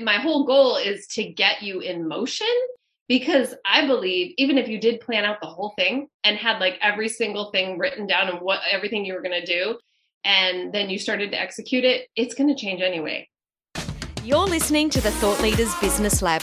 my whole goal is to get you in motion because I believe even if you did plan out the whole thing and had like every single thing written down and what everything you were going to do, and then you started to execute it, it's going to change anyway. You're listening to the Thought Leaders Business Lab,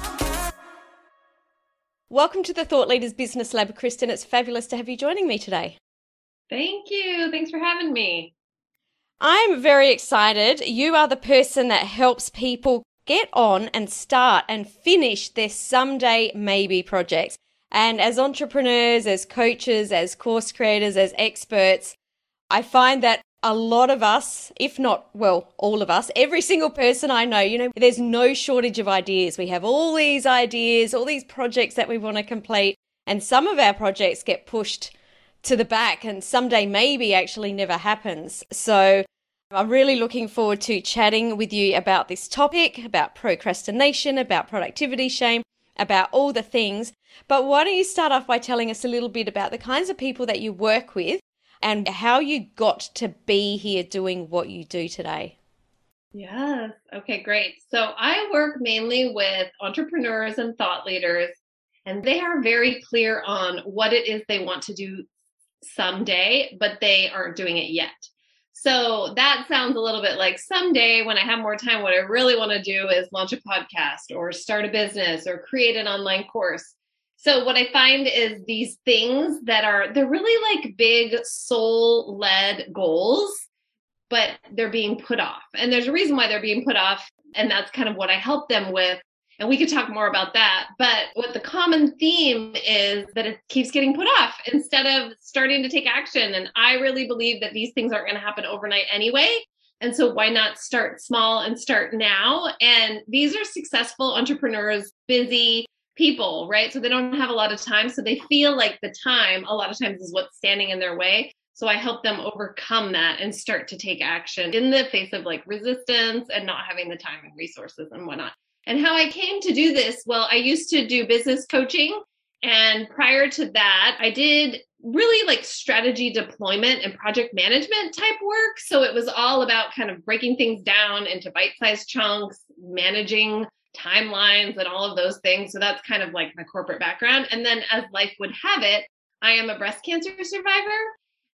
Welcome to the Thought Leaders Business Lab, Kristen. It's fabulous to have you joining me today. Thank you. Thanks for having me. I'm very excited. You are the person that helps people get on and start and finish their someday maybe projects. And as entrepreneurs, as coaches, as course creators, as experts, I find that a lot of us, if not, well, all of us, every single person I know, you know, there's no shortage of ideas. We have all these ideas, all these projects that we want to complete, and some of our projects get pushed to the back, and someday maybe actually never happens. So, I'm really looking forward to chatting with you about this topic, about procrastination, about productivity shame, about all the things. But why don't you start off by telling us a little bit about the kinds of people that you work with and how you got to be here doing what you do today. Yes. Okay, great. So I work mainly with entrepreneurs and thought leaders, and they are very clear on what it is they want to do someday, but they aren't doing it yet. So that sounds a little bit like someday when I have more time, what I really want to do is launch a podcast or start a business or create an online course. So what I find is these things that are they're really like big soul led goals, but they're being put off. And there's a reason why they're being put off, and that's kind of what I help them with. And we could talk more about that. But what the common theme is that it keeps getting put off instead of starting to take action. And I really believe that these things aren't going to happen overnight anyway. And so why not start small and start now? And these are successful entrepreneurs, busy, people, right? So they don't have a lot of time. So they feel like the time a lot of times is what's standing in their way. So I help them overcome that and start to take action in the face of like resistance and not having the time and resources and whatnot. And how I came to do this, well, I used to do business coaching. And prior to that, I did really like strategy deployment and project management type work. So it was all about kind of breaking things down into bite sized chunks, managing timelines and all of those things. So that's kind of like my corporate background. And then, as life would have it, I am a breast cancer survivor.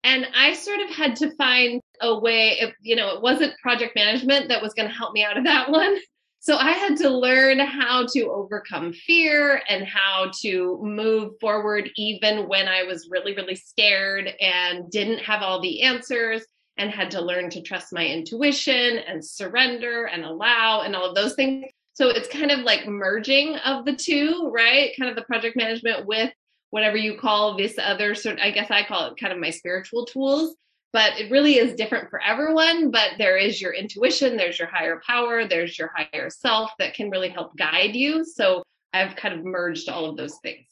And I sort of had to find a way, if, you know, it wasn't project management that was going to help me out of that one. So I had to learn how to overcome fear and how to move forward, even when I was really, really scared and didn't have all the answers and had to learn to trust my intuition and surrender and allow and all of those things. So it's kind of like merging of the two, right? Kind of the project management with whatever you call this other sort I guess I call it kind of my spiritual tools. But it really is different for everyone. But there is your intuition, there's your higher power, there's your higher self that can really help guide you. So I've kind of merged all of those things.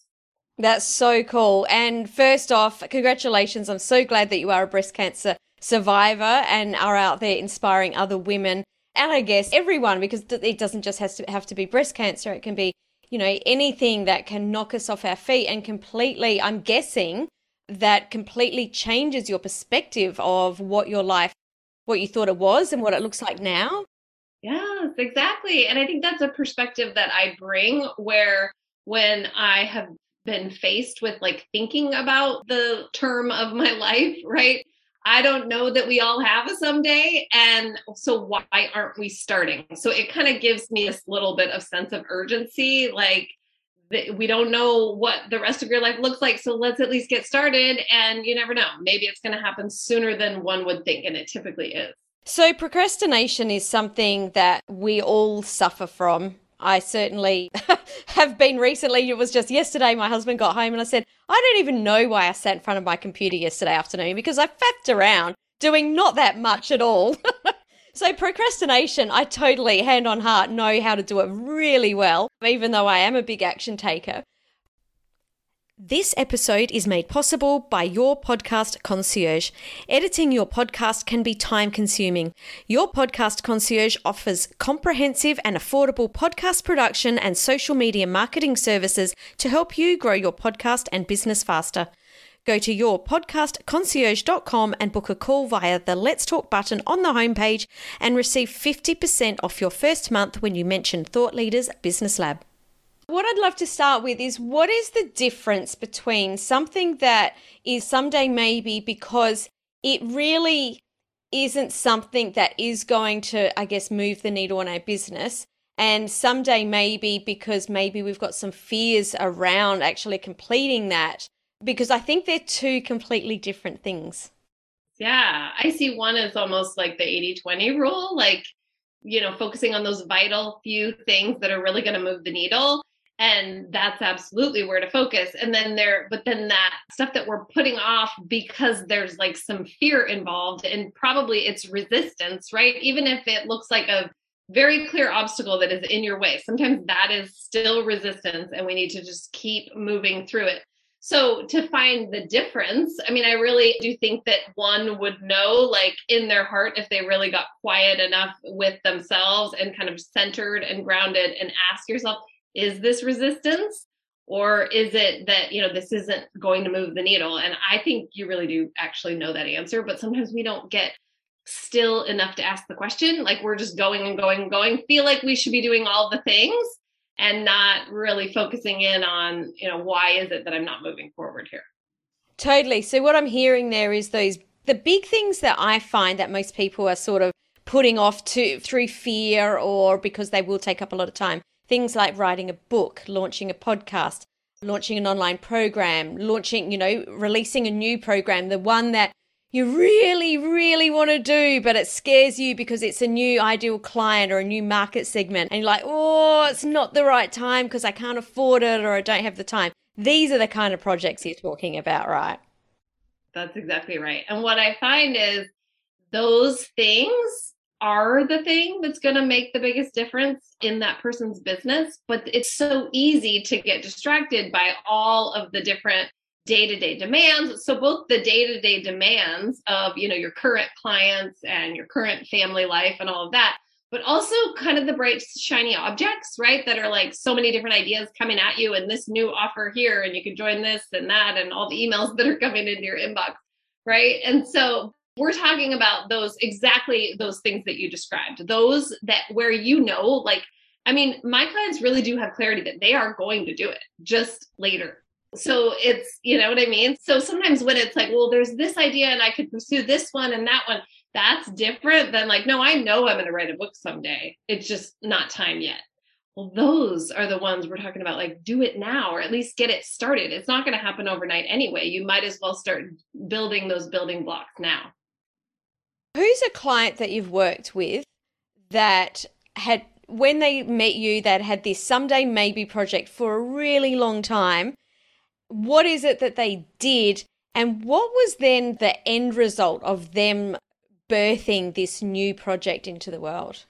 That's so cool. And first off, congratulations. I'm so glad that you are a breast cancer survivor and are out there inspiring other women and I guess everyone, because it doesn't just has to have to be breast cancer. It can be, you know, anything that can knock us off our feet and completely. I'm guessing that completely changes your perspective of what your life, what you thought it was, and what it looks like now. Yes, exactly. And I think that's a perspective that I bring where when I have been faced with like thinking about the term of my life, right? I don't know that we all have a someday. And so why aren't we starting? So it kind of gives me this little bit of sense of urgency. Like we don't know what the rest of your life looks like. So let's at least get started. And you never know. Maybe it's going to happen sooner than one would think. And it typically is. So procrastination is something that we all suffer from. I certainly have been recently. It was just yesterday, my husband got home and I said, I don't even know why I sat in front of my computer yesterday afternoon because I faffed around doing not that much at all. so, procrastination, I totally, hand on heart, know how to do it really well, even though I am a big action taker. This episode is made possible by your podcast concierge. Editing your podcast can be time consuming. Your podcast concierge offers comprehensive and affordable podcast production and social media marketing services to help you grow your podcast and business faster. Go to yourpodcastconcierge.com and book a call via the Let's Talk button on the homepage and receive 50% off your first month when you mention Thought Leaders Business Lab. What I'd love to start with is what is the difference between something that is someday maybe because it really isn't something that is going to, I guess, move the needle on our business, and someday maybe because maybe we've got some fears around actually completing that, because I think they're two completely different things. Yeah, I see one as almost like the 80 20 rule, like, you know, focusing on those vital few things that are really going to move the needle and that's absolutely where to focus. And then there but then that stuff that we're putting off because there's like some fear involved and probably it's resistance right? Even if it looks like a very clear obstacle that is in your way sometimes that is still resistance and we need to just keep moving through it. So to find the difference i mean i really do think that one would know like in their heart if they really got quiet enough with themselves and kind of centered and grounded and ask yourself is this resistance? Or is it that you know this isn't going to move the needle? And i think you really do actually know that answer but sometimes we don't get still enough to ask the question. Like we're just going and going and going. Feel like we should be doing all the things and not really focusing in on you know why is it that i'm not moving forward here? Totally. So what i'm hearing there is those the big things that i find that most people are sort of putting off to through fear or because they will take up a lot of time things like writing a book, launching a podcast, launching an online program, launching, you know, releasing a new program, the one that you really, really want to do, but it scares you because it's a new ideal client or a new market segment. And you're like, oh, it's not the right time because I can't afford it or I don't have the time. These are the kind of projects you're talking about, right? That's exactly right. And what I find is those things are the thing that's going to make the biggest difference in that person's business but it's so easy to get distracted by all of the different day-to-day demands. So both the day-to-day demands of you know your current clients and your current family life and all of that but also kind of the bright shiny objects right that are like so many different ideas coming at you and this new offer here and you can join this and that and all the emails that are coming into your inbox right? And so we're talking about those exactly those things that you described those that where you know like i mean my clients really do have clarity that they are going to do it just later. So it's you know what i mean? So sometimes when it's like well there's this idea and i could pursue this one and that one that's different than like no i know i'm going to write a book someday. It's just not time yet. Well those are the ones we're talking about like do it now or at least get it started. It's not going to happen overnight anyway. You might as well start building those building blocks now Who's a client that you've worked with that had, when they met you, that had this someday maybe project for a really long time? What is it that they did? And what was then the end result of them birthing this new project into the world?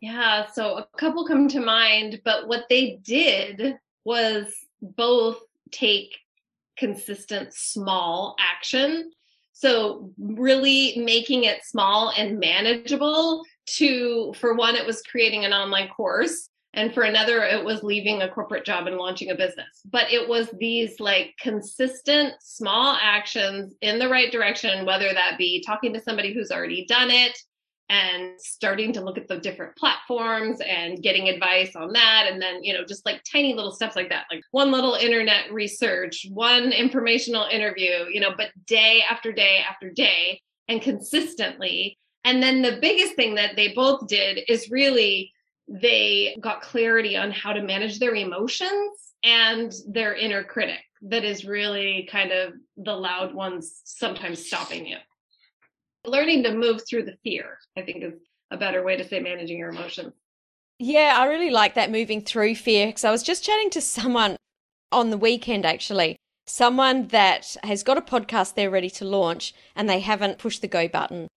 Yeah, so a couple come to mind, but what they did was both take consistent small action so really making it small and manageable to, for one, it was creating an online course. And for another, it was leaving a corporate job and launching a business. But it was these like consistent small actions in the right direction, whether that be talking to somebody who's already done it, and starting to look at the different platforms and getting advice on that. And then you know just like tiny little steps like that like one little internet research one informational interview you know but day after day after day and consistently. And then the biggest thing that they both did is really they got clarity on how to manage their emotions and their inner critic that is really kind of the loud ones sometimes stopping you learning to move through the fear, I think is a better way to say managing your emotions. Yeah, I really like that moving through fear because I was just chatting to someone on the weekend actually. Someone that has got a podcast they're ready to launch and they haven't pushed the go button.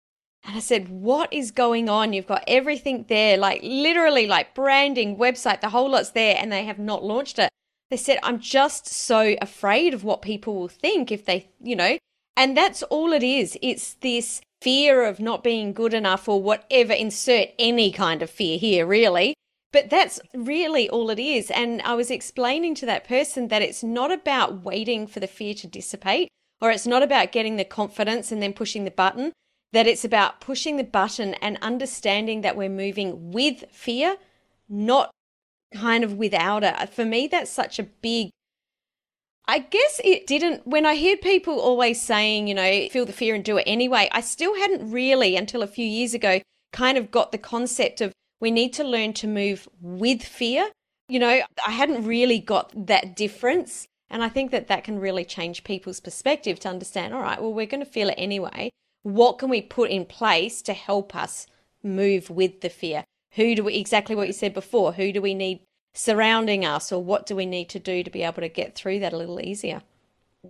And I said, What is going on? You've got everything there, like literally, like branding, website, the whole lot's there, and they have not launched it. They said, I'm just so afraid of what people will think if they, you know, and that's all it is. It's this fear of not being good enough or whatever, insert any kind of fear here, really. But that's really all it is. And I was explaining to that person that it's not about waiting for the fear to dissipate or it's not about getting the confidence and then pushing the button, that it's about pushing the button and understanding that we're moving with fear, not kind of without it. For me, that's such a big I guess it didn't. When I heard people always saying, you know, feel the fear and do it anyway, I still hadn't really, until a few years ago, kind of got the concept of we need to learn to move with fear. You know, I hadn't really got that difference. And I think that that can really change people's perspective to understand, all right, well, we're going to feel it anyway. What can we put in place to help us move with the fear? Who do we, exactly what you said before, who do we need surrounding us or what do we need to do to be able to get through that a little easier?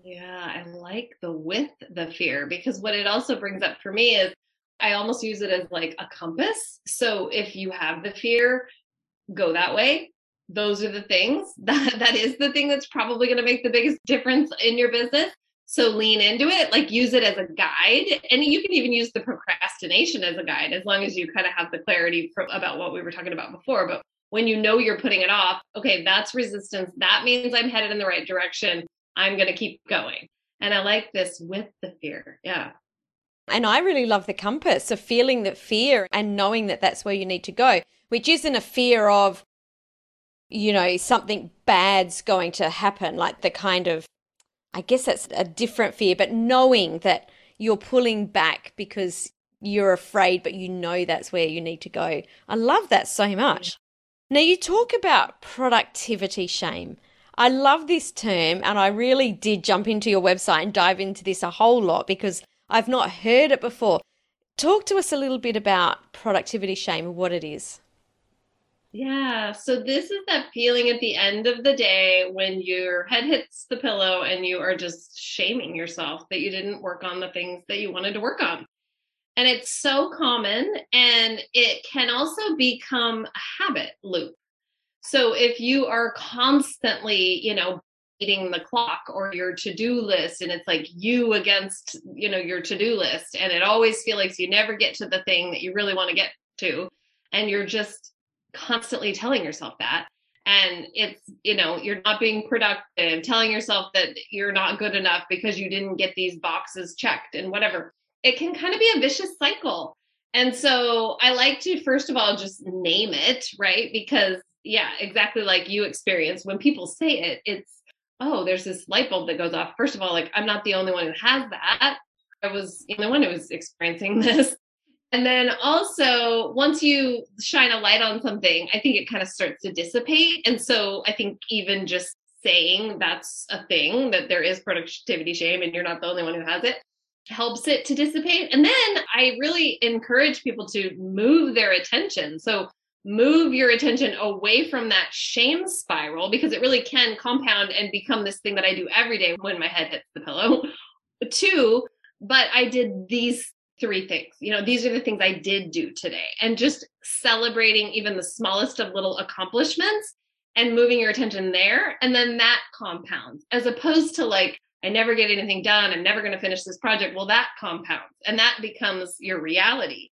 Yeah, I like the with the fear because what it also brings up for me is I almost use it as like a compass. So if you have the fear, go that way. Those are the things that that is the thing that's probably going to make the biggest difference in your business. So lean into it, like use it as a guide. And you can even use the procrastination as a guide as long as you kind of have the clarity for, about what we were talking about before. But when you know you're putting it off, okay, that's resistance. That means I'm headed in the right direction. I'm going to keep going. And I like this with the fear. Yeah. And I really love the compass of feeling that fear and knowing that that's where you need to go, which isn't a fear of, you know, something bad's going to happen, like the kind of, I guess that's a different fear, but knowing that you're pulling back because you're afraid, but you know that's where you need to go. I love that so much. Now, you talk about productivity shame. I love this term, and I really did jump into your website and dive into this a whole lot because I've not heard it before. Talk to us a little bit about productivity shame and what it is. Yeah, so this is that feeling at the end of the day when your head hits the pillow and you are just shaming yourself that you didn't work on the things that you wanted to work on. And it's so common and it can also become a habit loop. So if you are constantly, you know, beating the clock or your to-do list and it's like you against you know your to-do list and it always feels like you never get to the thing that you really want to get to and you're just constantly telling yourself that and it's you know you're not being productive telling yourself that you're not good enough because you didn't get these boxes checked and whatever it can kind of be a vicious cycle and so i like to first of all just name it right because yeah exactly like you experience when people say it it's oh, there's this light bulb that goes off. First of all, like I'm not the only one who has that. I was the only one who was experiencing this. And then also, once you shine a light on something, I think it kind of starts to dissipate. And so I think even just saying that's a thing, that there is productivity shame and you're not the only one who has it, helps it to dissipate. And then I really encourage people to move their attention. So move your attention away from that shame spiral because it really can compound and become this thing that I do every day when my head hits the pillow. Two, but I did these three things. You know, these are the things I did do today. And just celebrating even the smallest of little accomplishments and moving your attention there. And then that compounds as opposed to like, I never get anything done. I'm never going to finish this project. Well, that compounds and that becomes your reality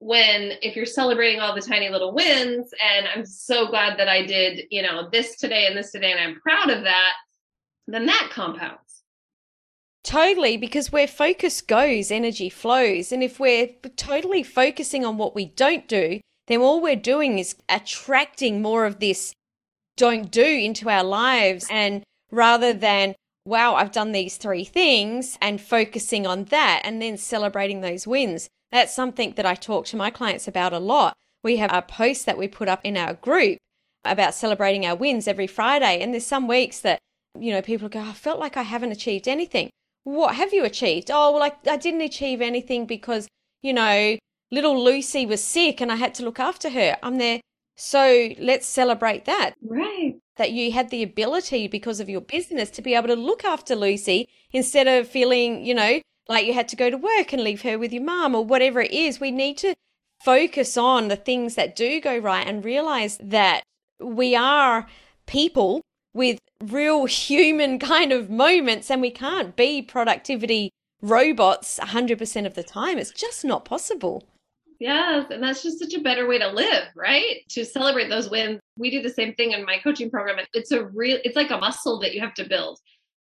when if you're celebrating all the tiny little wins and i'm so glad that i did you know this today and this today and i'm proud of that then that compounds totally because where focus goes energy flows and if we're totally focusing on what we don't do then all we're doing is attracting more of this don't do into our lives and rather than wow i've done these three things and focusing on that and then celebrating those wins that's something that I talk to my clients about a lot. We have a post that we put up in our group about celebrating our wins every Friday. And there's some weeks that, you know, people go, I felt like I haven't achieved anything. What have you achieved? Oh, well, I, I didn't achieve anything because, you know, little Lucy was sick and I had to look after her. I'm there. So let's celebrate that. Right. That you had the ability because of your business to be able to look after Lucy instead of feeling, you know, like you had to go to work and leave her with your mom or whatever it is. We need to focus on the things that do go right and realize that we are people with real human kind of moments and we can't be productivity robots 100% of the time. It's just not possible. Yes, and that's just such a better way to live, right? To celebrate those wins. We do the same thing in my coaching program. It's a real it's like a muscle that you have to build.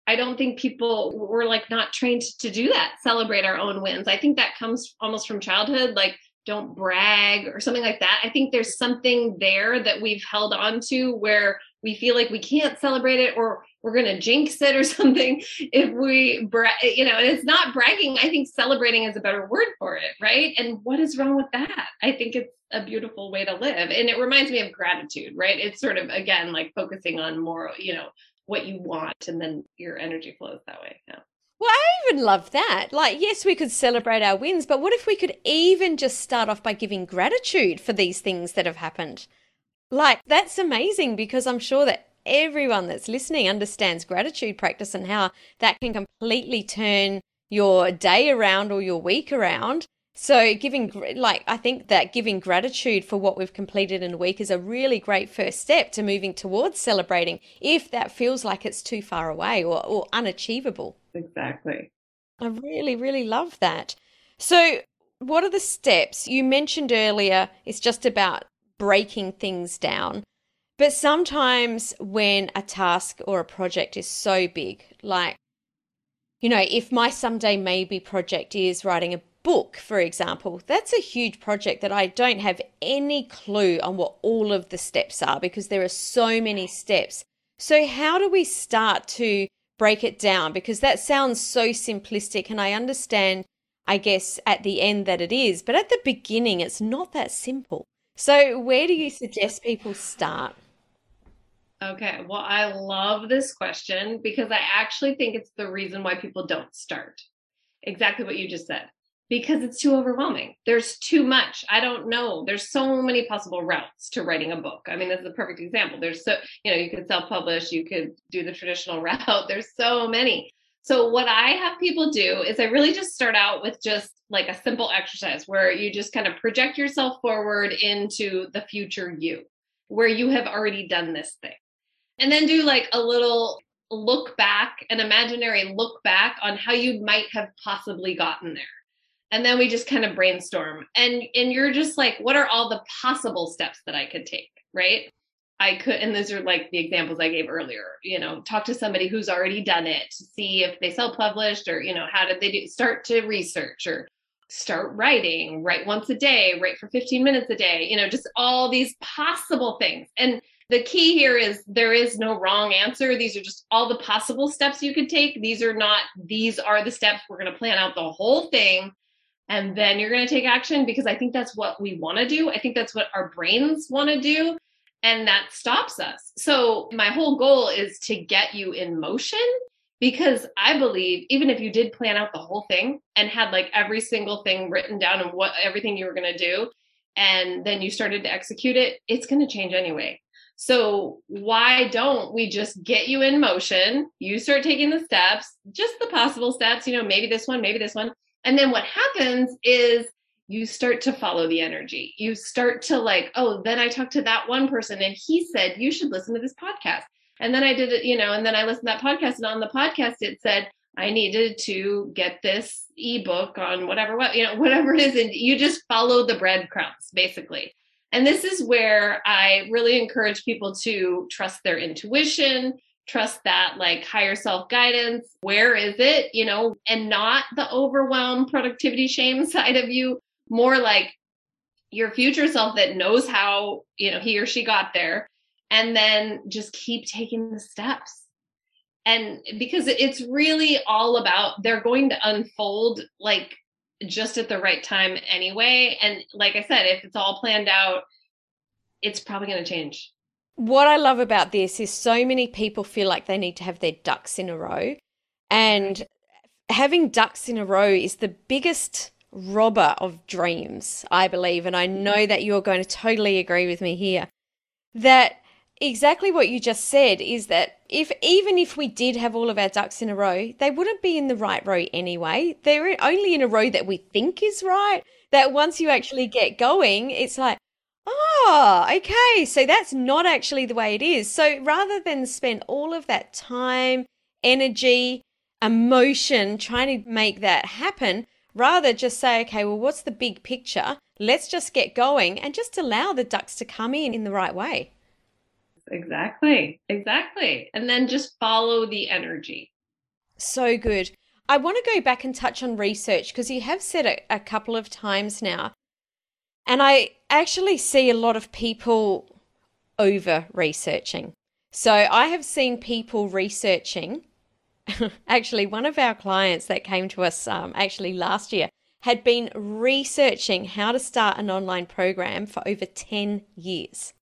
I don't think people were like not trained to do that, celebrate our own wins. I think that comes almost from childhood, like don't brag or something like that. I think there's something there that we've held on to where we feel like we can't celebrate it or we're going to jinx it or something if we bra- you know and it's not bragging. I think celebrating is a better word for it right? And what is wrong with that? I think it's a beautiful way to live. And it reminds me of gratitude right? It's sort of again like focusing on more you know what you want and then your energy flows that way yeah. Well, I even love that. Like, yes, we could celebrate our wins, but what if we could even just start off by giving gratitude for these things that have happened? Like, that's amazing because I'm sure that everyone that's listening understands gratitude practice and how that can completely turn your day around or your week around. So, giving, like, I think that giving gratitude for what we've completed in a week is a really great first step to moving towards celebrating if that feels like it's too far away or, or unachievable. Exactly. I really, really love that. So, what are the steps? You mentioned earlier it's just about breaking things down. But sometimes when a task or a project is so big, like, you know, if my someday maybe project is writing a book, for example, that's a huge project that I don't have any clue on what all of the steps are because there are so many steps. So, how do we start to break it down? Because that sounds so simplistic, and I understand, I guess, at the end that it is, but at the beginning, it's not that simple. So, where do you suggest people start? Okay, well, I love this question because I actually think it's the reason why people don't start. Exactly what you just said. Because it's too overwhelming. There's too much. I don't know. There's so many possible routes to writing a book. I mean, this is a perfect example. There's so, you know, you could self publish, you could do the traditional route. There's so many. So, what I have people do is I really just start out with just like a simple exercise where you just kind of project yourself forward into the future you, where you have already done this thing. And then do like a little look back, an imaginary look back on how you might have possibly gotten there. And then we just kind of brainstorm. And and you're just like, what are all the possible steps that I could take, right? I could, and those are like the examples I gave earlier, you know, talk to somebody who's already done it see if they self published or, you know, how did they do, start to research or start writing, write once a day, write for 15 minutes a day, you know, just all these possible things. And the key here is there is no wrong answer. These are just all the possible steps you could take. These are not, these are the steps. We're going to plan out the whole thing and then you're going to take action because I think that's what we want to do. I think that's what our brains want to do and that stops us. So, my whole goal is to get you in motion because I believe even if you did plan out the whole thing and had like every single thing written down and what everything you were going to do, and then you started to execute it, it's going to change anyway. So, why don't we just get you in motion? You start taking the steps, just the possible steps, you know, maybe this one, maybe this one. And then what happens is you start to follow the energy. You start to like, oh, then I talked to that one person and he said, you should listen to this podcast. And then I did it, you know, and then I listened to that podcast and on the podcast it said, I needed to get this ebook on whatever, what, you know, whatever it is. And you just follow the breadcrumbs basically. And this is where I really encourage people to trust their intuition, trust that like higher self guidance. Where is it? You know, and not the overwhelm productivity shame side of you, more like your future self that knows how, you know, he or she got there. And then just keep taking the steps. And because it's really all about they're going to unfold like just at the right time anyway. And like I said, if it's all planned out, it's probably going to change. What I love about this is so many people feel like they need to have their ducks in a row. And having ducks in a row is the biggest robber of dreams, I believe. And I know that you're going to totally agree with me here. That exactly what you just said is that if even if we did have all of our ducks in a row, they wouldn't be in the right row anyway. They're only in a row that we think is right. That once you actually get going, it's like, Oh, okay. So that's not actually the way it is. So rather than spend all of that time, energy, emotion trying to make that happen, rather just say, okay, well, what's the big picture? Let's just get going and just allow the ducks to come in in the right way. Exactly. Exactly. And then just follow the energy. So good. I want to go back and touch on research because you have said it a couple of times now. And I actually see a lot of people over researching. So I have seen people researching. actually, one of our clients that came to us um, actually last year had been researching how to start an online program for over 10 years.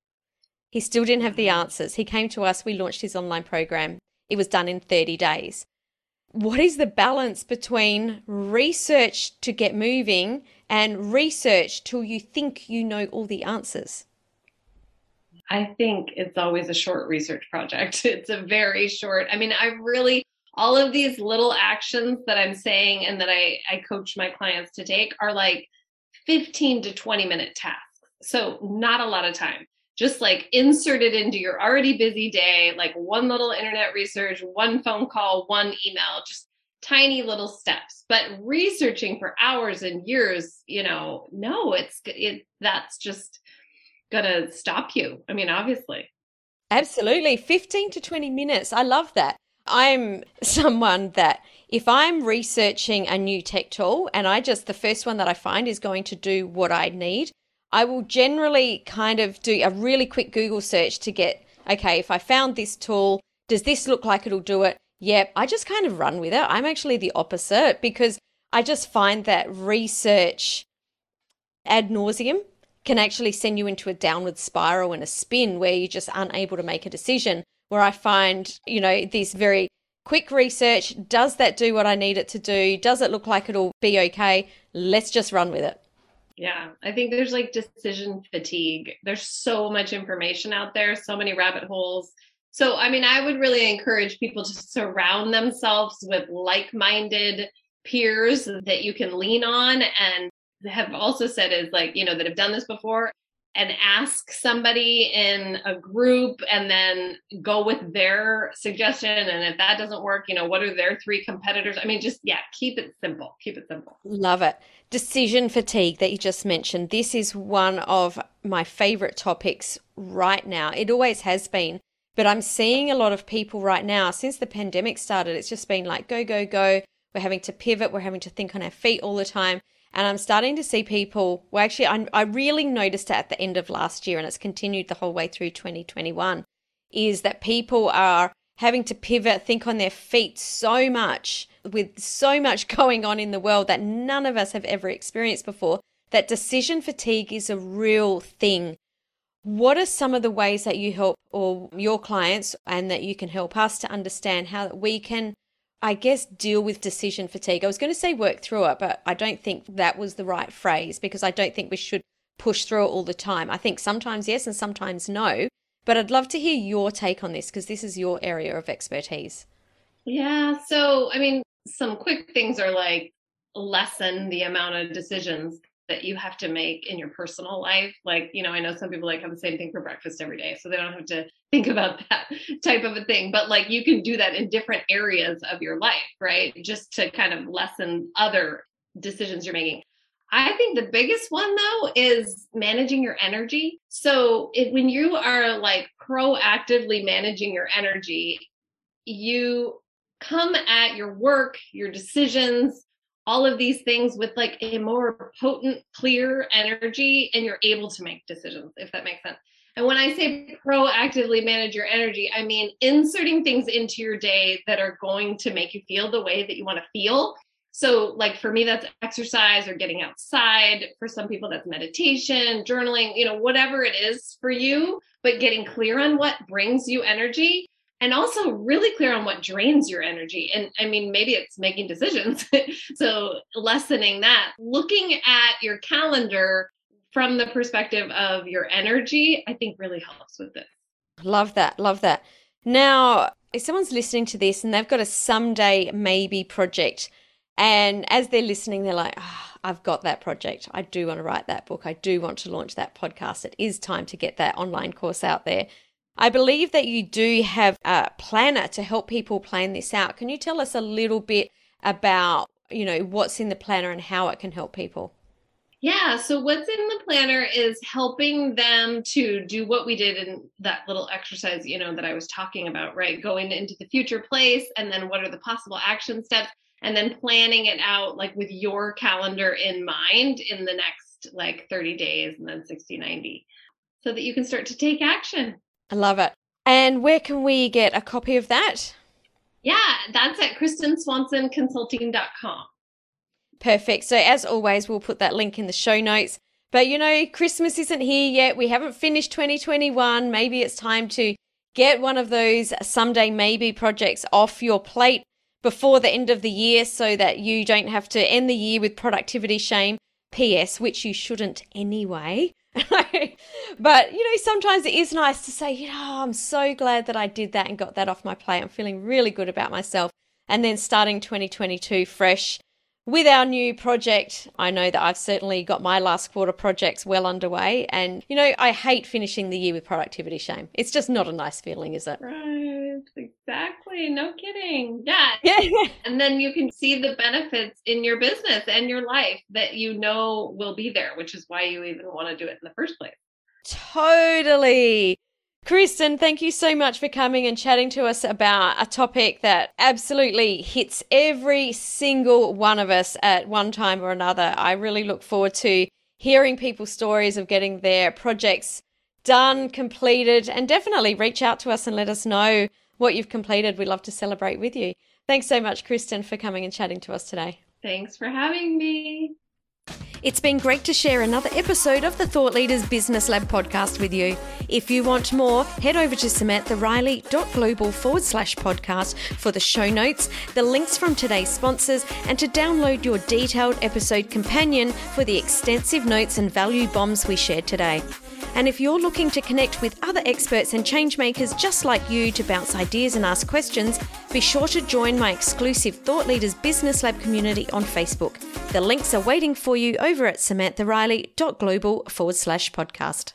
He still didn't have the answers. He came to us, we launched his online program. It was done in 30 days. What is the balance between research to get moving and research till you think you know all the answers? I think it's always a short research project. It's a very short. I mean, I really all of these little actions that I'm saying and that I I coach my clients to take are like 15 to 20 minute tasks. So, not a lot of time. Just like insert it into your already busy day, like one little internet research, one phone call, one email, just tiny little steps. But researching for hours and years you know no it's it that's just gonna stop you. I mean obviously. Absolutely. 15 to 20 minutes. I love that. I'm someone that if i'm researching a new tech tool and i just the first one that i find is going to do what i need i will generally kind of do a really quick google search to get okay if i found this tool does this look like it'll do it Yep, I just kind of run with it. I'm actually the opposite because I just find that research ad nauseum can actually send you into a downward spiral and a spin where you're just unable to make a decision. Where I find, you know, this very quick research does that do what I need it to do? Does it look like it'll be okay? Let's just run with it. Yeah, I think there's like decision fatigue. There's so much information out there, so many rabbit holes. So, I mean, I would really encourage people to surround themselves with like minded peers that you can lean on and have also said is like, you know, that have done this before and ask somebody in a group and then go with their suggestion. And if that doesn't work, you know, what are their three competitors? I mean, just, yeah, keep it simple. Keep it simple. Love it. Decision fatigue that you just mentioned. This is one of my favorite topics right now. It always has been. But I'm seeing a lot of people right now, since the pandemic started, it's just been like go, go, go. We're having to pivot, we're having to think on our feet all the time. And I'm starting to see people, well, actually, I, I really noticed it at the end of last year and it's continued the whole way through 2021, is that people are having to pivot, think on their feet so much with so much going on in the world that none of us have ever experienced before. That decision fatigue is a real thing what are some of the ways that you help or your clients and that you can help us to understand how we can I guess deal with decision fatigue. I was going to say work through it, but I don't think that was the right phrase because I don't think we should push through it all the time. I think sometimes yes and sometimes no. But I'd love to hear your take on this because this is your area of expertise. Yeah. So, I mean, some quick things are like lessen the amount of decisions that you have to make in your personal life. Like, you know, I know some people like have the same thing for breakfast every day, so they don't have to think about that type of a thing. But like, you can do that in different areas of your life, right? Just to kind of lessen other decisions you're making. I think the biggest one though is managing your energy. So if, when you are like proactively managing your energy, you come at your work, your decisions, all of these things with like a more potent, clear energy, and you're able to make decisions, if that makes sense. And when I say proactively manage your energy, I mean inserting things into your day that are going to make you feel the way that you want to feel. So, like for me, that's exercise or getting outside. For some people, that's meditation, journaling, you know, whatever it is for you, but getting clear on what brings you energy and also really clear on what drains your energy. And I mean, maybe it's making decisions. so lessening that, looking at your calendar from the perspective of your energy, I think really helps with this. Love that. Love that. Now, if someone's listening to this and they've got a someday maybe project, And as they're listening, they're like, oh, I've got that project. I do want to write that book. I do want to launch that podcast. It is time to get that online course out there. I believe that you do have a planner to help people plan this out. Can you tell us a little bit about, you know, what's in the planner and how it can help people? Yeah, so what's in the planner is helping them to do what we did in that little exercise, you know, that I was talking about, right? Going into the future place and then what are the possible action steps and then planning it out like with your calendar in mind in the next like 30 days and then 60 90 so that you can start to take action. I love it. And where can we get a copy of that? Yeah, that's at kristenswansonconsulting.com. Perfect. So, as always, we'll put that link in the show notes. But you know, Christmas isn't here yet. We haven't finished 2021. Maybe it's time to get one of those someday maybe projects off your plate before the end of the year so that you don't have to end the year with productivity shame. PS, which you shouldn't anyway. but you know, sometimes it is nice to say, you know, I'm so glad that I did that and got that off my plate. I'm feeling really good about myself. And then starting 2022 fresh with our new project, I know that I've certainly got my last quarter projects well underway. And, you know, I hate finishing the year with productivity shame. It's just not a nice feeling, is it? Right. Exactly. No kidding. Yeah. Yeah. and then you can see the benefits in your business and your life that you know will be there, which is why you even want to do it in the first place. Totally. Kristen, thank you so much for coming and chatting to us about a topic that absolutely hits every single one of us at one time or another. I really look forward to hearing people's stories of getting their projects done, completed, and definitely reach out to us and let us know what you've completed. We'd love to celebrate with you. Thanks so much, Kristen, for coming and chatting to us today. Thanks for having me. It's been great to share another episode of the Thought Leaders Business Lab podcast with you. If you want more, head over to samanthariley.global forward slash podcast for the show notes, the links from today's sponsors, and to download your detailed episode companion for the extensive notes and value bombs we shared today. And if you're looking to connect with other experts and changemakers just like you to bounce ideas and ask questions, be sure to join my exclusive Thought Leaders Business Lab community on Facebook. The links are waiting for you over at samanthariley.global forward slash podcast.